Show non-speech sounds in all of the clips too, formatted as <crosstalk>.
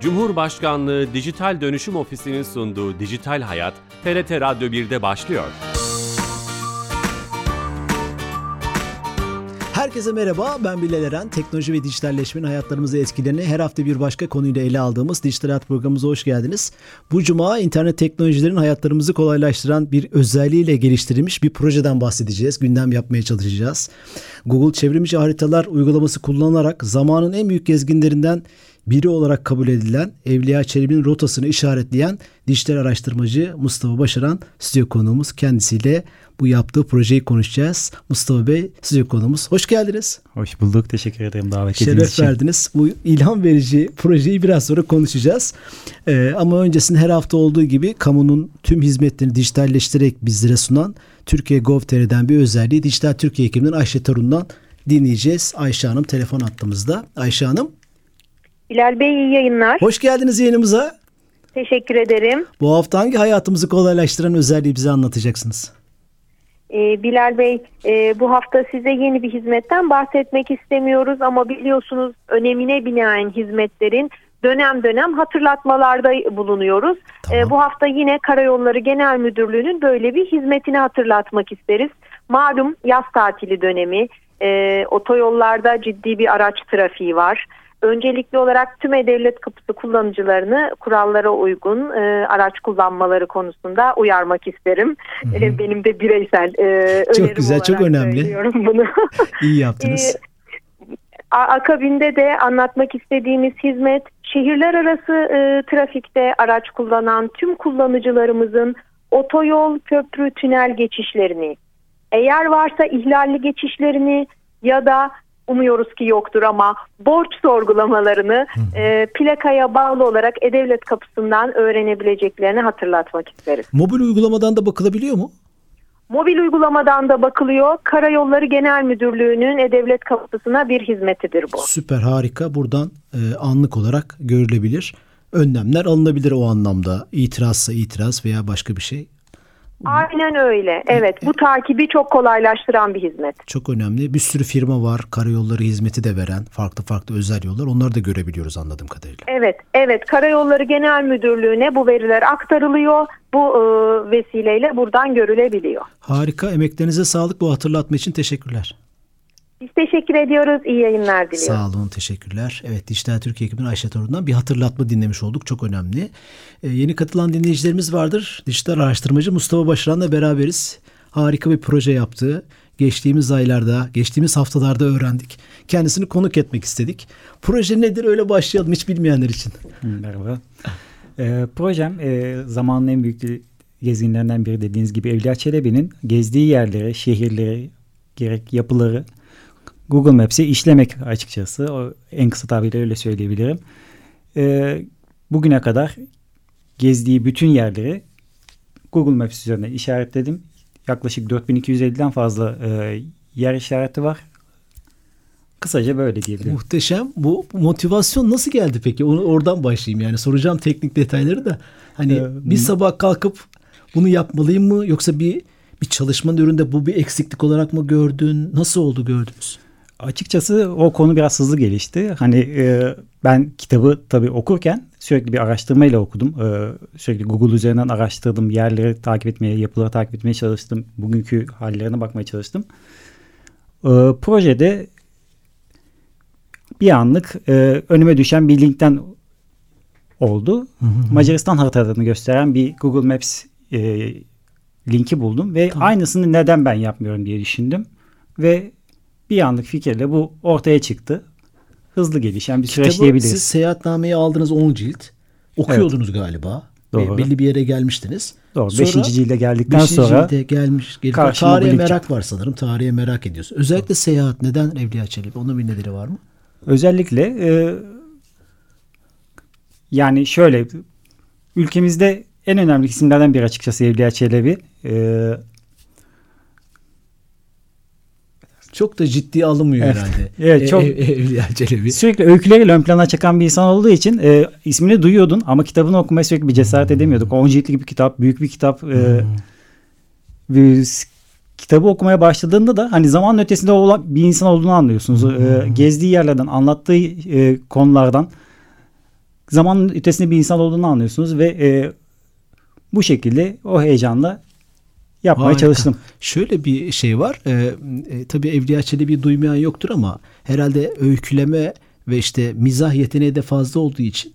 Cumhurbaşkanlığı Dijital Dönüşüm Ofisi'nin sunduğu Dijital Hayat, TRT Radyo 1'de başlıyor. Herkese merhaba, ben Bilal Eren. Teknoloji ve dijitalleşmenin hayatlarımızı etkilerini her hafta bir başka konuyla ele aldığımız Dijital Hayat programımıza hoş geldiniz. Bu cuma internet teknolojilerin hayatlarımızı kolaylaştıran bir özelliğiyle geliştirilmiş bir projeden bahsedeceğiz. Gündem yapmaya çalışacağız. Google çevrimiçi haritalar uygulaması kullanılarak zamanın en büyük gezginlerinden biri olarak kabul edilen Evliya Çelebi'nin rotasını işaretleyen dijital araştırmacı Mustafa Başaran stüdyo konuğumuz. Kendisiyle bu yaptığı projeyi konuşacağız. Mustafa Bey stüdyo konuğumuz. Hoş geldiniz. Hoş bulduk. Teşekkür ederim davet ettiğiniz için. Şeref verdiniz. Bu ilham verici projeyi biraz sonra konuşacağız. Ee, ama öncesinde her hafta olduğu gibi kamunun tüm hizmetlerini dijitalleştirerek bizlere sunan Türkiye Gov.tr'den bir özelliği Dijital Türkiye ekibinden Ayşe Torun'dan dinleyeceğiz. Ayşe Hanım telefon attığımızda. Ayşe Hanım. Bilal Bey iyi yayınlar. Hoş geldiniz yayınımıza. Teşekkür ederim. Bu hafta hangi hayatımızı kolaylaştıran özelliği bize anlatacaksınız? Ee, Bilal Bey e, bu hafta size yeni bir hizmetten bahsetmek istemiyoruz ama biliyorsunuz önemine binaen hizmetlerin dönem dönem hatırlatmalarda bulunuyoruz. Tamam. E, bu hafta yine Karayolları Genel Müdürlüğü'nün böyle bir hizmetini hatırlatmak isteriz. Malum yaz tatili dönemi, e, otoyollarda ciddi bir araç trafiği var öncelikli olarak tüm devlet kapısı kullanıcılarını kurallara uygun e, araç kullanmaları konusunda uyarmak isterim. Hı hı. E, benim de bireysel e, Çok güzel, çok önemli. bunu. <laughs> İyi yaptınız. e, akabinde de anlatmak istediğimiz hizmet şehirler arası e, trafikte araç kullanan tüm kullanıcılarımızın otoyol, köprü, tünel geçişlerini eğer varsa ihlalli geçişlerini ya da umuyoruz ki yoktur ama borç sorgulamalarını e, plakaya bağlı olarak E-Devlet kapısından öğrenebileceklerini hatırlatmak isteriz. Mobil uygulamadan da bakılabiliyor mu? Mobil uygulamadan da bakılıyor. Karayolları Genel Müdürlüğü'nün E-Devlet kapısına bir hizmetidir bu. Süper harika. Buradan e, anlık olarak görülebilir. Önlemler alınabilir o anlamda. İtirazsa itiraz veya başka bir şey Aynen öyle. Evet bu takibi çok kolaylaştıran bir hizmet. Çok önemli. Bir sürü firma var. Karayolları hizmeti de veren farklı farklı özel yollar. Onları da görebiliyoruz anladığım kadarıyla. Evet. Evet. Karayolları Genel Müdürlüğü'ne bu veriler aktarılıyor. Bu e, vesileyle buradan görülebiliyor. Harika. Emeklerinize sağlık. Bu hatırlatma için teşekkürler. Biz teşekkür ediyoruz. İyi yayınlar diliyorum. Sağ olun. Teşekkürler. Evet Dijital Türkiye ekibinden Ayşe Torun'dan bir hatırlatma dinlemiş olduk. Çok önemli. Ee, yeni katılan dinleyicilerimiz vardır. Dijital araştırmacı Mustafa Başaran'la beraberiz. Harika bir proje yaptı. Geçtiğimiz aylarda, geçtiğimiz haftalarda öğrendik. Kendisini konuk etmek istedik. Proje nedir öyle başlayalım hiç bilmeyenler için. Merhaba. E, projem e, zamanın en büyük gezinlerinden biri dediğiniz gibi Evliya Çelebi'nin gezdiği yerleri, şehirleri, gerek yapıları Google Maps'e işlemek açıkçası. O en kısa tabirle öyle söyleyebilirim. E, bugüne kadar gezdiği bütün yerleri Google Maps üzerinden işaretledim. Yaklaşık 4250'den fazla e, yer işareti var. Kısaca böyle diyebilirim. Muhteşem. Bu motivasyon nasıl geldi peki? Onu oradan başlayayım yani. Soracağım teknik detayları da. Hani ee, bir sabah kalkıp bunu yapmalıyım mı yoksa bir bir çalışmanın üründe bu bir eksiklik olarak mı gördün? Nasıl oldu gördünüz? Açıkçası o konu biraz hızlı gelişti. Hani e, ben kitabı tabii okurken sürekli bir araştırmayla okudum. E, sürekli Google üzerinden araştırdım. Yerleri takip etmeye, yapıları takip etmeye çalıştım. Bugünkü hallerine bakmaya çalıştım. E, projede bir anlık e, önüme düşen bir linkten oldu. Macaristan haritalarını gösteren bir Google Maps e, linki buldum ve tamam. aynısını neden ben yapmıyorum diye düşündüm ve bir anlık fikirle bu ortaya çıktı. Hızlı gelişen bir süreç Kitabı diyebiliriz. Siz seyahatnameyi aldınız 10 cilt. Okuyordunuz evet. galiba. Doğru. Belli bir yere gelmiştiniz. Doğru. Sonra, beşinci cilde geldikten beşinci sonra cilde gelmiş. Gelip, tarihe merak çıktı. var sanırım. Tarihe merak ediyorsun. Özellikle Doğru. seyahat. Neden Evliya Çelebi? Onun bir nedeni var mı? Özellikle e, yani şöyle ülkemizde en önemli isimlerden biri açıkçası Evliya Çelebi. E, çok da ciddi alınmıyor evet. herhalde. <laughs> Evet çok. E, Evliya Çelebi. Sürekli öyküleriyle ön plana çıkan bir insan olduğu için e, ismini duyuyordun ama kitabını okumaya sürekli bir cesaret hmm. edemiyorduk. 10 ciltlik bir kitap, büyük bir kitap. E, hmm. bir, kitabı okumaya başladığında da hani zaman ötesinde olan bir insan olduğunu anlıyorsunuz. E, hmm. E, gezdiği yerlerden, anlattığı e, konulardan zamanın ötesinde bir insan olduğunu anlıyorsunuz ve e, bu şekilde o heyecanla yapmaya Harika. çalıştım. Şöyle bir şey var. E, e, tabii Evliya Çelebi duymayan yoktur ama herhalde öyküleme ve işte mizah yeteneği de fazla olduğu için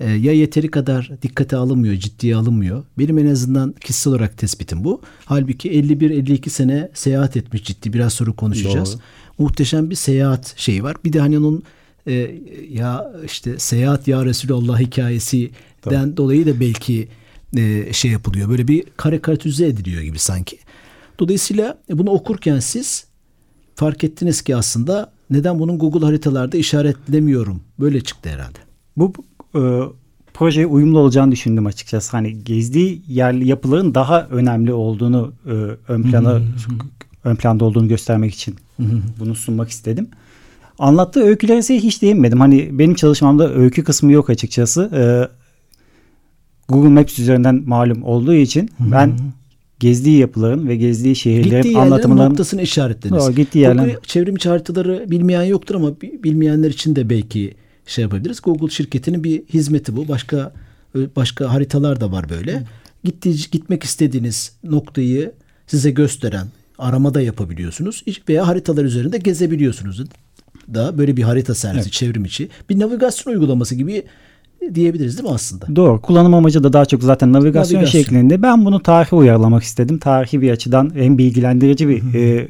e, ya yeteri kadar dikkate alınmıyor, ciddiye alınmıyor. Benim en azından kişisel olarak tespitim bu. Halbuki 51-52 sene seyahat etmiş ciddi. Biraz sonra konuşacağız. Doğru. Muhteşem bir seyahat şeyi var. Bir de hani onun e, ya işte seyahat ya Resulallah hikayesinden dolayı da belki e, şey yapılıyor. Böyle bir karikatürize ediliyor gibi sanki. Dolayısıyla bunu okurken siz fark ettiniz ki aslında neden bunun Google haritalarda işaretlemiyorum. Böyle çıktı herhalde. Bu e, projeye uyumlu olacağını düşündüm açıkçası. Hani gezdiği yerli yapıların daha önemli olduğunu e, ön plana ön planda olduğunu göstermek için bunu sunmak istedim. Anlattığı öykülere ise hiç değinmedim. Hani benim çalışmamda öykü kısmı yok açıkçası. E, Google Maps üzerinden malum olduğu için ben gezdiği yapıların ve gezdiği şehirlerin Gittiği yerlerin anlatımlarını noktasını işaretlediniz. Doğru, gittiği yerler- Google çevrimiçi haritaları bilmeyen yoktur ama bi- bilmeyenler için de belki şey yapabiliriz. Google şirketinin bir hizmeti bu. Başka başka haritalar da var böyle. Gittiği, gitmek istediğiniz noktayı size gösteren aramada yapabiliyorsunuz veya haritalar üzerinde gezebiliyorsunuz da böyle bir harita servisi çevrim içi bir navigasyon uygulaması gibi diyebiliriz değil mi aslında? Doğru. Kullanım amacı da daha çok zaten navigasyon, Navigasyon. şeklinde. Ben bunu tarihe uyarlamak istedim. Tarihi bir açıdan hem bilgilendirici bir e,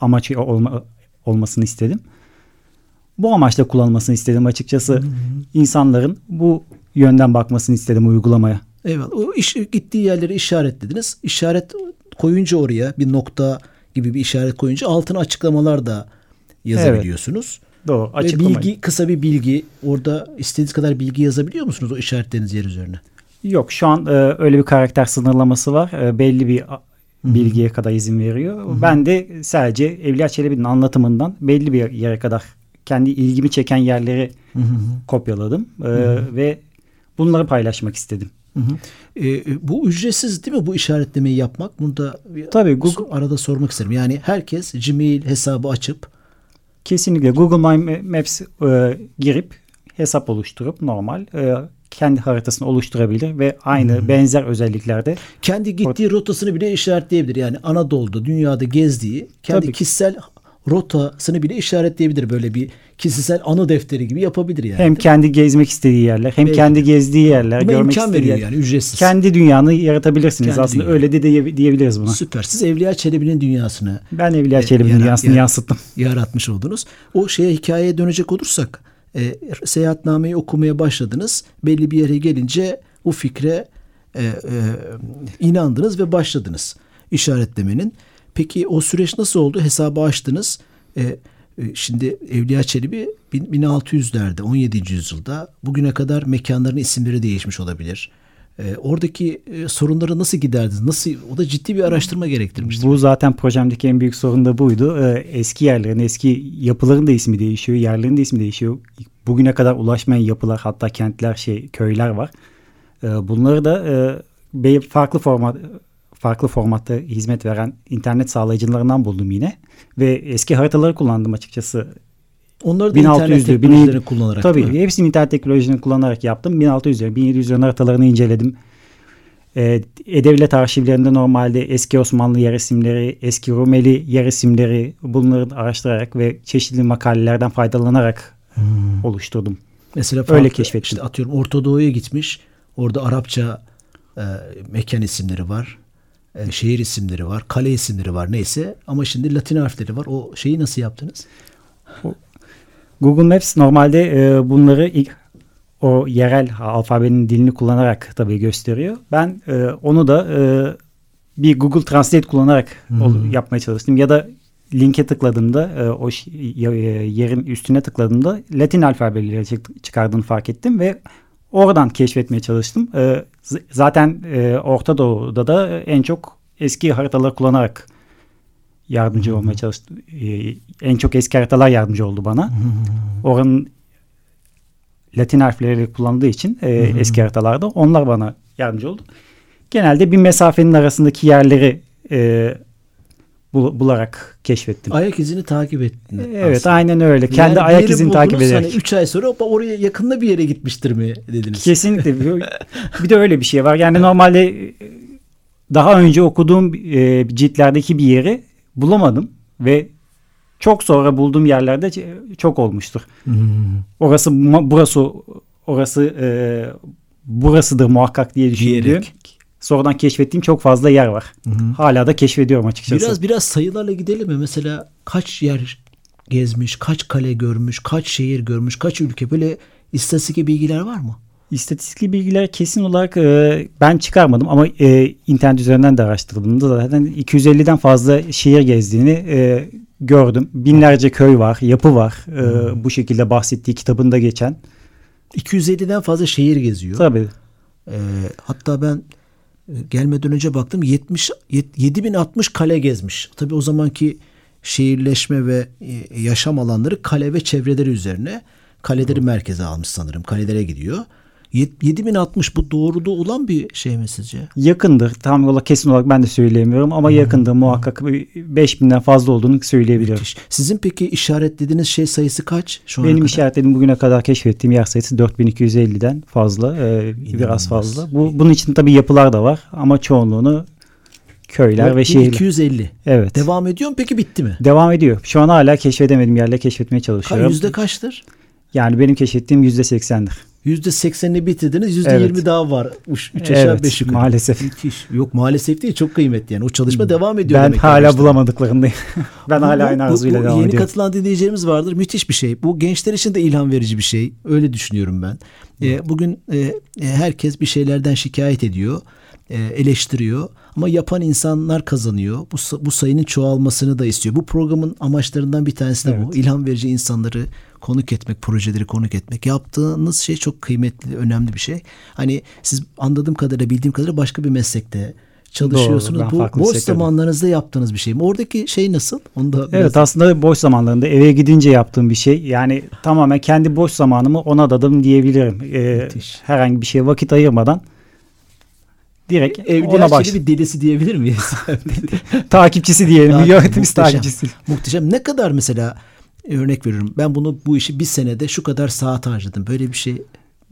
amaç olma, olmasını istedim. Bu amaçla kullanılmasını istedim açıkçası. insanların bu yönden bakmasını istedim uygulamaya. Eyvallah. O iş, gittiği yerleri işaretlediniz. İşaret koyunca oraya bir nokta gibi bir işaret koyunca altına açıklamalar da yazabiliyorsunuz. Doğru. Ve Açıklama. bilgi kısa bir bilgi orada istediğiniz kadar bilgi yazabiliyor musunuz o işaretleriniz yer üzerine? Yok şu an e, öyle bir karakter sınırlaması var. E, belli bir bilgiye kadar izin veriyor. Ben de sadece Evliya Çelebi'nin anlatımından belli bir yere kadar kendi ilgimi çeken yerleri kopyaladım. E, ve bunları paylaşmak istedim. Hı hı. E, e, bu ücretsiz değil mi bu işaretlemeyi yapmak? Bunu da Tabii, Google- arada sormak isterim. Yani herkes Gmail hesabı açıp Kesinlikle Google My Maps e, girip hesap oluşturup normal e, kendi haritasını oluşturabilir ve aynı benzer özelliklerde kendi gittiği rotasını bile işaretleyebilir. Yani Anadolu'da, dünyada gezdiği kendi Tabii. kişisel rotasını bile işaretleyebilir. Böyle bir kişisel anı defteri gibi yapabilir yani. hem kendi gezmek istediği yerler hem Belki kendi gezdiği yerler Buna görmek imkan istediği yani ücretsiz. Kendi dünyanı yaratabilirsiniz Kendi aslında dünya. öyle de diye- diyebiliriz buna. Süper. Siz Evliya Çelebi'nin dünyasını Ben Evliya Çelebi'nin yara- dünyasını yara- yansıttım. yaratmış oldunuz. O şeye hikayeye dönecek olursak e, seyahatnameyi okumaya başladınız. Belli bir yere gelince bu fikre e, e, inandınız ve başladınız işaretlemenin. Peki o süreç nasıl oldu? Hesabı açtınız. E, e, şimdi Evliya Çelebi bin- 1600'lerde 17. yüzyılda bugüne kadar mekanların isimleri değişmiş olabilir. E, oradaki e, sorunları nasıl giderdiniz? Nasıl o da ciddi bir araştırma gerektirmiştir. Bu zaten projemdeki en büyük sorun da buydu. Ee, eski yerlerin, eski yapıların da ismi değişiyor, yerlerin de ismi değişiyor. Bugüne kadar ulaşmayan yapılar, hatta kentler, şey, köyler var. Ee, bunları da e, farklı format farklı formatta hizmet veren internet sağlayıcılarından buldum yine ve eski haritaları kullandım açıkçası. Onları da internet 1600'lü, teknolojilerini kullanarak Tabii mi? hepsini internet teknolojisini kullanarak yaptım. 1600'lerin, 1700'lerin haritalarını inceledim. Ee, E-Devlet arşivlerinde normalde eski Osmanlı yer isimleri, eski Rumeli yer isimleri bunları araştırarak ve çeşitli makalelerden faydalanarak oluşturdum. Mesela Öyle farklı, keşfettim. işte atıyorum Orta Doğu'ya gitmiş. Orada Arapça e, mekan isimleri var. E, şehir isimleri var. Kale isimleri var neyse. Ama şimdi Latin harfleri var. O şeyi nasıl yaptınız? Google Maps normalde e, bunları ilk o yerel alfabenin dilini kullanarak tabii gösteriyor. Ben e, onu da e, bir Google Translate kullanarak ol- yapmaya çalıştım. Ya da linke tıkladığımda e, o yerin üstüne tıkladığımda Latin alfabeleri çık- çıkardığını fark ettim ve oradan keşfetmeye çalıştım. E, z- zaten e, Orta Doğu'da da en çok eski haritaları kullanarak yardımcı olmaya çalıştım. E, en çok eski haritalar yardımcı oldu bana. Oranın Latin harfleri kullandığı için e, eski haritalarda onlar bana yardımcı oldu. Genelde bir mesafenin arasındaki yerleri e, bularak keşfettim. Ayak izini takip ettin. Evet aslında. aynen öyle. Kendi yani ayak izini takip ederek. Hani 3 ay sonra oraya yakında bir yere gitmiştir mi dediniz? Kesinlikle. bir de öyle bir şey var. Yani normalde daha önce okuduğum e, ciltlerdeki bir yeri bulamadım ve çok sonra bulduğum yerlerde çok olmuştur. Hmm. Orası burası orası e, burasıdır muhakkak diye düşündüğüm. Sonradan keşfettiğim çok fazla yer var. Hı hı. Hala da keşfediyorum açıkçası. Biraz biraz sayılarla gidelim mi? Mesela kaç yer gezmiş, kaç kale görmüş, kaç şehir görmüş, kaç ülke böyle istatistik bilgiler var mı? İstatistik bilgiler kesin olarak e, ben çıkarmadım ama e, internet üzerinden de araştırdım. Zaten 250'den fazla şehir gezdiğini e, gördüm. Binlerce köy var, yapı var. E, hmm. Bu şekilde bahsettiği kitabında geçen. 250'den fazla şehir geziyor. Tabii. E, hatta ben gelmeden önce baktım 70 7060 kale gezmiş. Tabii o zamanki şehirleşme ve e, yaşam alanları kale ve çevreleri üzerine kaleleri merkeze almış sanırım. Kalelere gidiyor. 7060 bu doğruda olan bir şey mi sizce? Yakındır. Tam olarak kesin olarak ben de söyleyemiyorum ama hmm. yakındır. Muhakkak 5000'den fazla olduğunu söyleyebiliyorum. Müthiş. Sizin peki işaretlediğiniz şey sayısı kaç şu Benim kadar? işaretlediğim bugüne kadar keşfettiğim yer sayısı 4250'den fazla. E, biraz fazla. Bu, bunun için tabii yapılar da var ama çoğunluğunu köyler ve, ve şehirler. 250. Evet. Devam ediyor mu peki bitti mi? Devam ediyor. Şu an hala keşfedemediğim yerle keşfetmeye çalışıyorum. Yüzde kaçtır? Yani benim keşfettiğim yüzde seksendir. %80'ini bitirdiniz. %20 evet. daha var. 3 aşağı 5 evet, yukarı. Maalesef. Müthiş. Yok maalesef değil. Çok kıymetli yani. O çalışma hmm. devam ediyor. Ben hala işte. bulamadıklarındayım. <laughs> ben bu, hala aynı arzuyla devam ediyorum. Yeni katılan dinleyicilerimiz vardır. Müthiş bir şey. Bu gençler için de ilham verici bir şey. Öyle düşünüyorum ben. Hmm. E, bugün e, e, herkes bir şeylerden şikayet ediyor. E, eleştiriyor. Ama yapan insanlar kazanıyor. Bu, bu sayının çoğalmasını da istiyor. Bu programın amaçlarından bir tanesi de evet. bu. İlham verici insanları konuk etmek, projeleri konuk etmek. Yaptığınız şey çok kıymetli, önemli bir şey. Hani siz anladığım kadarıyla, bildiğim kadarıyla başka bir meslekte çalışıyorsunuz. Doğru, Bu boş zamanlarınızda yaptığınız bir şey mi? Oradaki şey nasıl? Onu da Evet biraz... aslında boş zamanlarında eve gidince yaptığım bir şey. Yani tamamen kendi boş zamanımı ona adadım diyebilirim. Ee, herhangi bir şeye vakit ayırmadan direkt Evliya ona baş. bir delisi diyebilir miyiz? <laughs> takipçisi diyelim. Yönetimiz takipçisi. Muhteşem. Ne kadar mesela örnek veriyorum. Ben bunu bu işi bir senede şu kadar saat harcadım. Böyle bir şey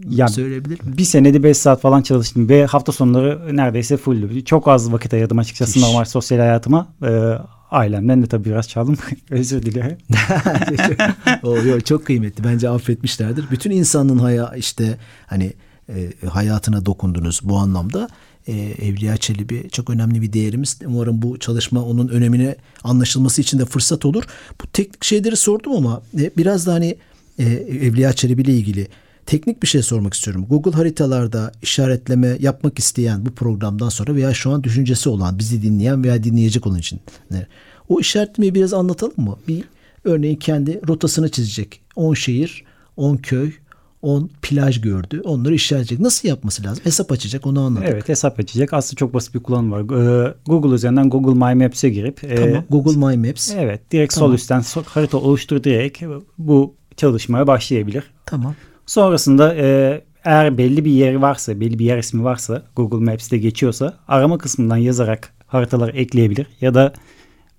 ya söyleyebilir miyim? Bir senede 5 saat falan çalıştım ve hafta sonları neredeyse fulldü. Çok az vakit ayırdım açıkçası Hiç. normal sosyal hayatıma. Ee, ailemden de tabii biraz çaldım. <laughs> Özür dilerim. <laughs> o, yok, çok kıymetli. Bence affetmişlerdir. Bütün insanın haya işte hani e, hayatına dokundunuz bu anlamda e, Evliya Çelebi çok önemli bir değerimiz. Umarım bu çalışma onun önemine anlaşılması için de fırsat olur. Bu teknik şeyleri sordum ama e, biraz da hani e, Evliya Çelebi ile ilgili teknik bir şey sormak istiyorum. Google haritalarda işaretleme yapmak isteyen bu programdan sonra veya şu an düşüncesi olan, bizi dinleyen veya dinleyecek olan için o işaretlemeyi biraz anlatalım mı? Bir örneğin kendi rotasını çizecek. 10 şehir, 10 köy, 10 plaj gördü. Onları işaretleyecek. Nasıl yapması lazım? Hesap açacak onu anladık. Evet hesap açacak. Aslında çok basit bir kullanım var. Ee, Google üzerinden Google My Maps'e girip. E, tamam. E, Google My Maps. Evet. Direkt tamam. sol üstten harita oluştur direkt bu çalışmaya başlayabilir. Tamam. Sonrasında e, eğer belli bir yeri varsa, belli bir yer ismi varsa Google Maps'te geçiyorsa arama kısmından yazarak haritaları ekleyebilir. Ya da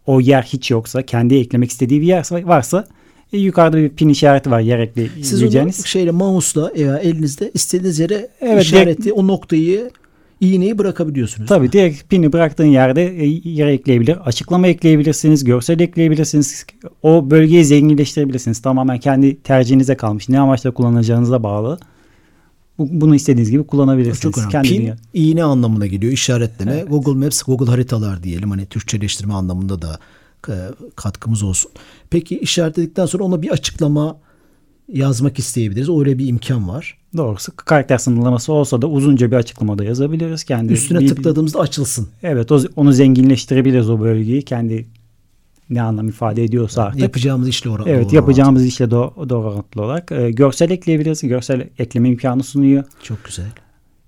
o yer hiç yoksa kendi eklemek istediği bir yer varsa e, yukarıda bir pin işareti var yer ekleyeceğiniz. Siz onu şeyle mouse'la veya elinizde istediğiniz yere evet, işareti direkt, o noktayı iğneyi bırakabiliyorsunuz. Tabii direkt pini bıraktığın yerde e, yere ekleyebilir. Açıklama ekleyebilirsiniz. Görsel ekleyebilirsiniz. O bölgeyi zenginleştirebilirsiniz. Tamamen kendi tercihinize kalmış. Ne amaçla kullanacağınıza bağlı. Bunu istediğiniz gibi kullanabilirsiniz. Çok önemli. Kendi Pin dünya. iğne anlamına geliyor. işaretleme. Evet. Google Maps, Google haritalar diyelim. Hani Türkçeleştirme anlamında da katkımız olsun. Peki işaretledikten sonra ona bir açıklama yazmak isteyebiliriz. Öyle bir imkan var. Doğrusu karakter sınırlaması olsa da uzunca bir açıklamada yazabiliriz. Kendi Üstüne bir, tıkladığımızda açılsın. Evet onu zenginleştirebiliriz o bölgeyi. Kendi ne anlam ifade ediyorsa artık. Yapacağımız işle orantılı. Evet doğru yapacağımız orantılı. işle doğru, doğru orantılı olarak. E, görsel ekleyebiliriz. Görsel ekleme imkanı sunuyor. Çok güzel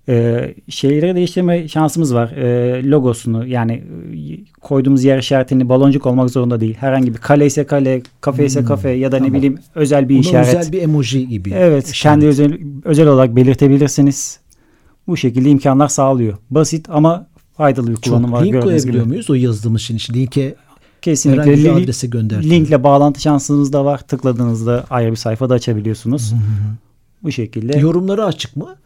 e, şeyleri değiştirme şansımız var. E, logosunu yani e, koyduğumuz yer işaretini baloncuk olmak zorunda değil. Herhangi bir kale ise kale, kafe ise hmm, kafe ya da tamam. ne bileyim özel bir Buna işaret. özel bir emoji gibi. Evet. İşaret. Kendi özel, özel olarak belirtebilirsiniz. Bu şekilde imkanlar sağlıyor. Basit ama faydalı bir kullanım var. Link koyabiliyor gibi. muyuz o yazdığımız şeyin için? Linke Kesinlikle. herhangi bir adrese göndertiyor. Linkle bağlantı şansınız da var. Tıkladığınızda ayrı bir sayfa da açabiliyorsunuz. Bu şekilde. Yorumları açık mı?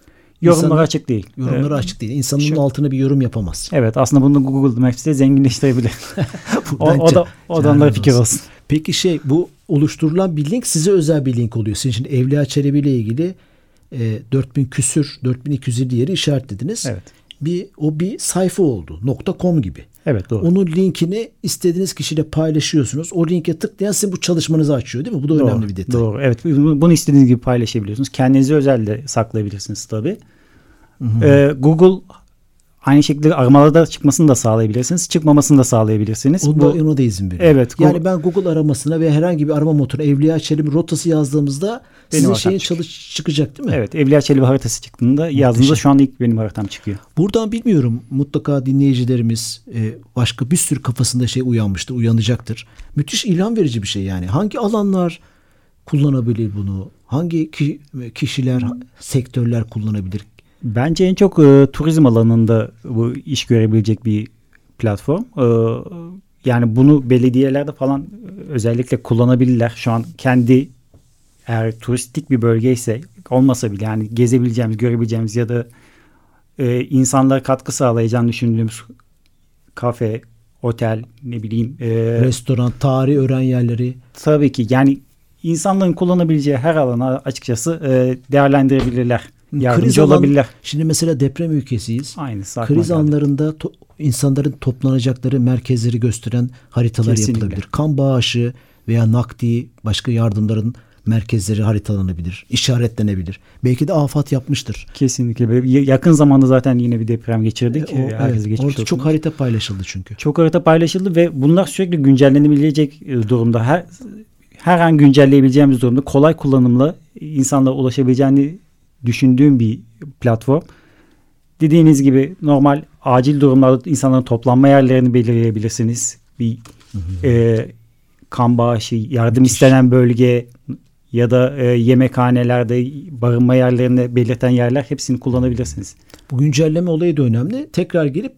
Yorumlar İnsanlar- açık değil. Yorumları Ee, açık değil. İnsanın şu- altına bir yorum yapamaz. Evet aslında bunu Google Maps'te zenginleştirebilir. <laughs> <laughs> o, o da o da onlara fikir olsun. Peki şey bu oluşturulan bir link size özel bir link oluyor. Sizin şimdi Evliya Çelebi ile ilgili e, 4000 küsür 4250 yeri işaretlediniz. Evet. Bir o bir sayfa oldu. .com gibi. Evet doğru. Onun linkini istediğiniz kişiyle paylaşıyorsunuz. O linke tıklayan sizin bu çalışmanızı açıyor değil mi? Bu da Doğru, önemli bir detay. Doğru. Evet. Bunu istediğiniz gibi paylaşabiliyorsunuz. Kendinize özel de saklayabilirsiniz tabii. Ee, Google aynı şekilde aramalarda çıkmasını da sağlayabilirsiniz. Çıkmamasını da sağlayabilirsiniz. Ona, Bu- da, ona da izin veriyor. Evet, Yani ben Google aramasına ve herhangi bir arama motoru Evliya Çelebi rotası yazdığımızda sizin haritam şeyin çıkıyor. çalış çıkacak değil mi? Evet. Evliya Çelebi haritası çıktığında yazdığınızda şu anda ilk benim haritam çıkıyor. Buradan bilmiyorum mutlaka dinleyicilerimiz e, başka bir sürü kafasında şey uyanmıştır, uyanacaktır. Müthiş ilham verici bir şey yani. Hangi alanlar kullanabilir bunu? Hangi ki- kişiler, sektörler kullanabilir? Bence en çok e, turizm alanında bu iş görebilecek bir platform. E, yani bunu belediyelerde falan e, özellikle kullanabilirler. Şu an kendi eğer turistik bir bölge ise olmasa bile yani gezebileceğimiz, görebileceğimiz ya da e, insanlara katkı sağlayacağını düşündüğümüz kafe, otel, ne bileyim e, Restoran, tarih öğren yerleri. tabii ki yani insanların kullanabileceği her alana açıkçası e, değerlendirebilirler. Yardımcı alan- olabilirler. Şimdi mesela deprem ülkesiyiz. Aklıma Kriz geldi. anlarında to- insanların toplanacakları merkezleri gösteren haritalar Kesinlikle. yapılabilir. Kan bağışı veya nakdi başka yardımların merkezleri haritalanabilir, işaretlenebilir. Belki de afat yapmıştır. Kesinlikle. Böyle yakın zamanda zaten yine bir deprem geçirdik. O, Ee, herkese evet, geçmiş orada çok harita paylaşıldı çünkü. Çok harita paylaşıldı ve bunlar sürekli güncellenebilecek e, durumda. Her her an güncelleyebileceğimiz durumda kolay kullanımla insanlara ulaşabileceğini düşündüğüm bir platform. Dediğiniz gibi normal acil durumlarda insanların toplanma yerlerini belirleyebilirsiniz. Bir e, kan bağışı, yardım istenen bölge ya da e, yemekhanelerde barınma yerlerini belirten yerler hepsini kullanabilirsiniz. Bu güncelleme olayı da önemli. Tekrar gelip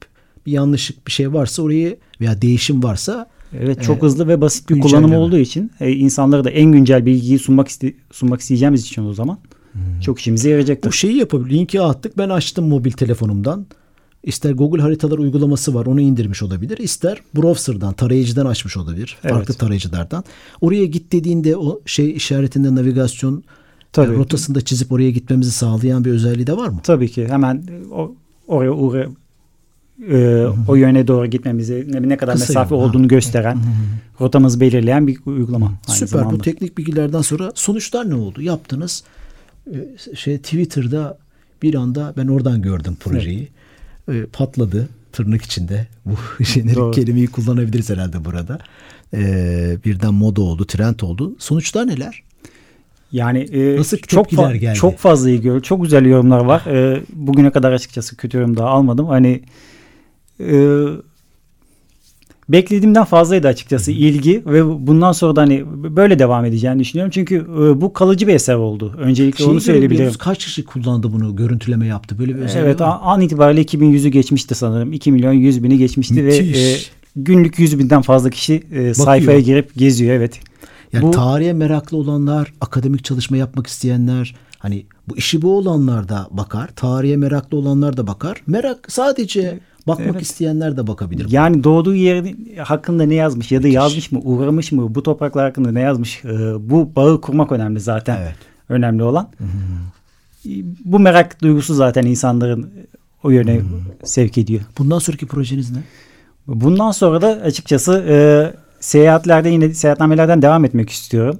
bir yanlışlık bir şey varsa orayı veya değişim varsa Evet çok Ee, hızlı ve basit bir kullanım olduğu için e, insanlara da en güncel bilgiyi sunmak iste, sunmak isteyeceğimiz için o zaman çok işimize yarayacaktır. bu şeyi yapabilir. Linki attık. Ben açtım mobil telefonumdan. İster Google haritalar uygulaması var onu indirmiş olabilir. İster browser'dan, tarayıcıdan açmış olabilir. Evet. Farklı tarayıcılardan. Oraya git dediğinde o şey işaretinde navigasyon Tabii. e, rotasını da çizip oraya gitmemizi sağlayan bir özelliği de var mı? Tabii ki hemen o, oraya uğra, e, o yöne doğru gitmemizi ne, ne kadar Kısa mesafe yol, ha. olduğunu gösteren rotamızı belirleyen bir uygulama. Süper. zamanda. Bu teknik bilgilerden sonra sonuçlar ne oldu? Yaptınız. Ee, Şey Twitter'da bir anda ben oradan gördüm projeyi. Ee, patladı tırnak içinde. Bu <laughs> jenerik Doğru. kelimeyi kullanabiliriz herhalde burada. Ee, birden moda oldu, trend oldu. Sonuçlar neler? Yani e, Nasıl çok fa- geldi? çok fazla iyi gör, çok güzel yorumlar var. E, bugüne kadar açıkçası kötü yorum daha almadım. Hani e, beklediğimden fazlaydı açıkçası ilgi ve bundan sonra da hani böyle devam edeceğini düşünüyorum. Çünkü e, bu kalıcı bir eser oldu. Öncelikle Şeyi onu söyleyebilirim. Kaç kişi kullandı bunu? Görüntüleme yaptı. Böyle bir özelliği Evet var an, itibariyle 2100'ü geçmişti sanırım. 2 milyon 100 bini geçmişti ve Müthiş. e, günlük 100 binden fazla kişi e, sayfaya girip geziyor. Evet. Yani Bu- tarihe meraklı olanlar, akademik çalışma yapmak isteyenler, hani bu işi bu olanlar da bakar, tarihe meraklı olanlar da bakar. Merak sadece bakmak Evet. isteyenler de bakabilir. Yani doğduğu yerin hakkında ne yazmış ya da yazmış mı, uğramış mı, bu topraklar hakkında ne yazmış, e, bu bağı kurmak önemli zaten. Evet. Önemli olan. E, Bu merak duygusu zaten insanların o yöne sevk ediyor. Bundan sonraki projeniz ne? Bundan sonra da açıkçası e, seyahatlerde yine seyahatnamelerden devam etmek istiyorum.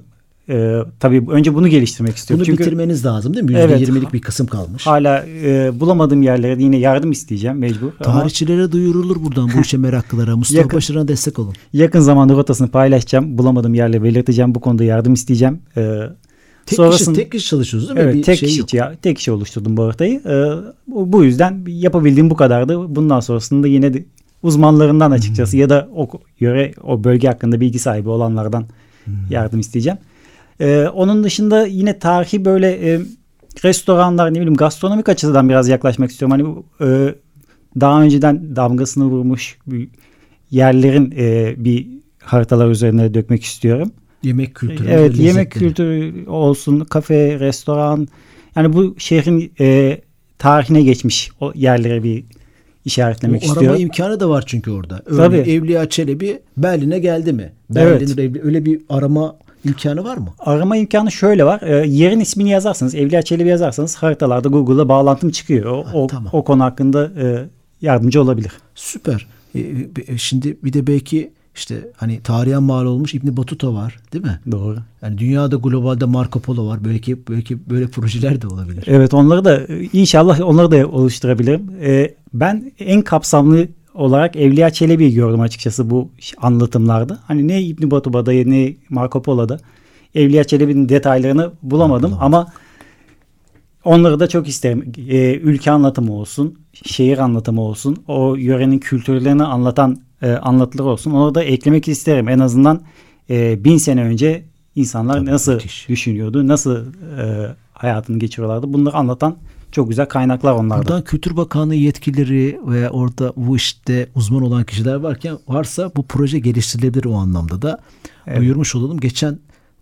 E, tabii önce bunu geliştirmek istiyorum. Bunu Çünkü bitirmeniz lazım değil mi? Evet. %20'lik bir kısım kalmış. hala e, bulamadığım yerlere yine yardım isteyeceğim mecbur. Ama Tarihçilere duyurulur buradan bu işe meraklılara. <laughs> Mustafa Yakın- Başaran'a destek olun. yakın zamanda rotasını paylaşacağım. Bulamadığım yerleri belirteceğim. Bu konuda yardım isteyeceğim. E, Tek, sonrasında- kişi, tek kişi çalışıyorsunuz değil mi? Evet bir tek şey kişi yok. ya, tek kişi oluşturdum bu haritayı. Ee, bu, yüzden yapabildiğim bu kadardı. Bundan sonrasında yine de uzmanlarından açıkçası ya da o yöre o bölge hakkında bilgi sahibi olanlardan yardım isteyeceğim. Ee, onun dışında yine tarihi böyle e, restoranlar ne bileyim gastronomik açıdan biraz yaklaşmak istiyorum. Hani e, daha önceden damgasını vurmuş yerlerin e, bir haritalar üzerine dökmek istiyorum. Yemek kültürü. Evet lezzetleri. yemek kültürü olsun, kafe, restoran. Yani bu şehrin e, tarihine geçmiş o yerlere bir işaretlemek O arama istiyorum. imkanı da var çünkü orada. Örneğin Tabii. Evliya Çelebi Berlin'e geldi mi? Evet. Berlin'de evli- öyle bir arama imkanı var mı? Arama imkanı şöyle var. E, yerin ismini yazarsanız, Evliya Çelebi yazarsanız haritalarda Google'da bağlantım çıkıyor. O, o, tamam. o konu hakkında e, yardımcı olabilir. Süper. E, e, şimdi bir de belki işte hani tarihen mal olmuş İbni Batuta var değil mi? Doğru. Yani dünyada globalde Marco Polo var. Belki belki böyle projeler de olabilir. Evet onları da e, inşallah onları da oluşturabilirim. E, ben en kapsamlı olarak Evliya Çelebi'yi gördüm açıkçası bu anlatımlarda. Hani ne İbn Batuba'da ne Marco Polo'da Evliya Çelebi'nin detaylarını bulamadım ama onları da çok isterim. E, ülke anlatımı olsun, şehir anlatımı olsun, o yörenin kültürlerini anlatan e, anlatılar olsun. Onu da eklemek isterim. En azından e, bin sene önce insanlar Tabii, nasıl müthiş. düşünüyordu, nasıl e, hayatını geçiriyorlardı. Bunları anlatan çok güzel kaynaklar onlarda. Buradan Kültür Bakanlığı yetkilileri ve orada bu işte uzman olan kişiler varken varsa bu proje geliştirilebilir o anlamda da Evet. duyurmuş olalım. Geçen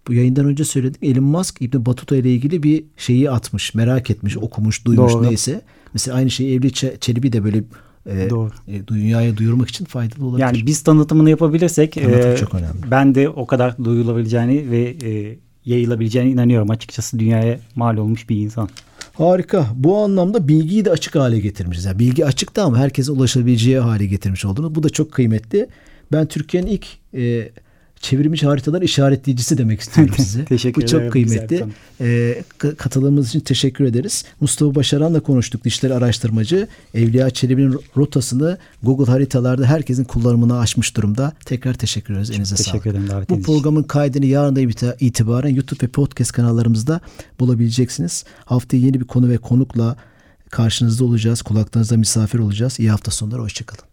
bu yayından önce söyledik. Elon Musk İbn Batuta ile ilgili bir şeyi atmış, merak etmiş, okumuş, duymuş Doğru. neyse. Mesela aynı şeyi Evli Çe- Çelebi de böyle e, Doğru. e, dünyaya duyurmak için faydalı olabilir. Yani biz tanıtımını yapabilirsek Tanıtım e, çok önemli. ben de o kadar duyulabileceğini ve e, yayılabileceğine inanıyorum. Açıkçası dünyaya mal olmuş bir insan. Harika. Bu anlamda bilgiyi de açık hale getirmişiz. Yani bilgi açıktı ama herkese ulaşabileceği hale getirmiş oldunuz. Bu da çok kıymetli. Ben Türkiye'nin ilk e, çevrilmiş haritalar işaretleyicisi demek istiyorum <laughs> size. Teşekkür Bu çok kıymetli. E, k- katılımınız için teşekkür ederiz. Mustafa Başaran'la konuştuk. Dişleri araştırmacı. Evliya Çelebi'nin rotasını Google haritalarda herkesin kullanımına açmış durumda. Tekrar teşekkür ederiz. Elinize sağlık. Teşekkür ederim Bu davetiniz için. programın kaydını yarından ite- itibaren YouTube ve podcast kanallarımızda bulabileceksiniz. Haftaya yeni bir konu ve konukla karşınızda olacağız. Kulaklarınızda misafir olacağız. İyi hafta sonları. Hoşçakalın.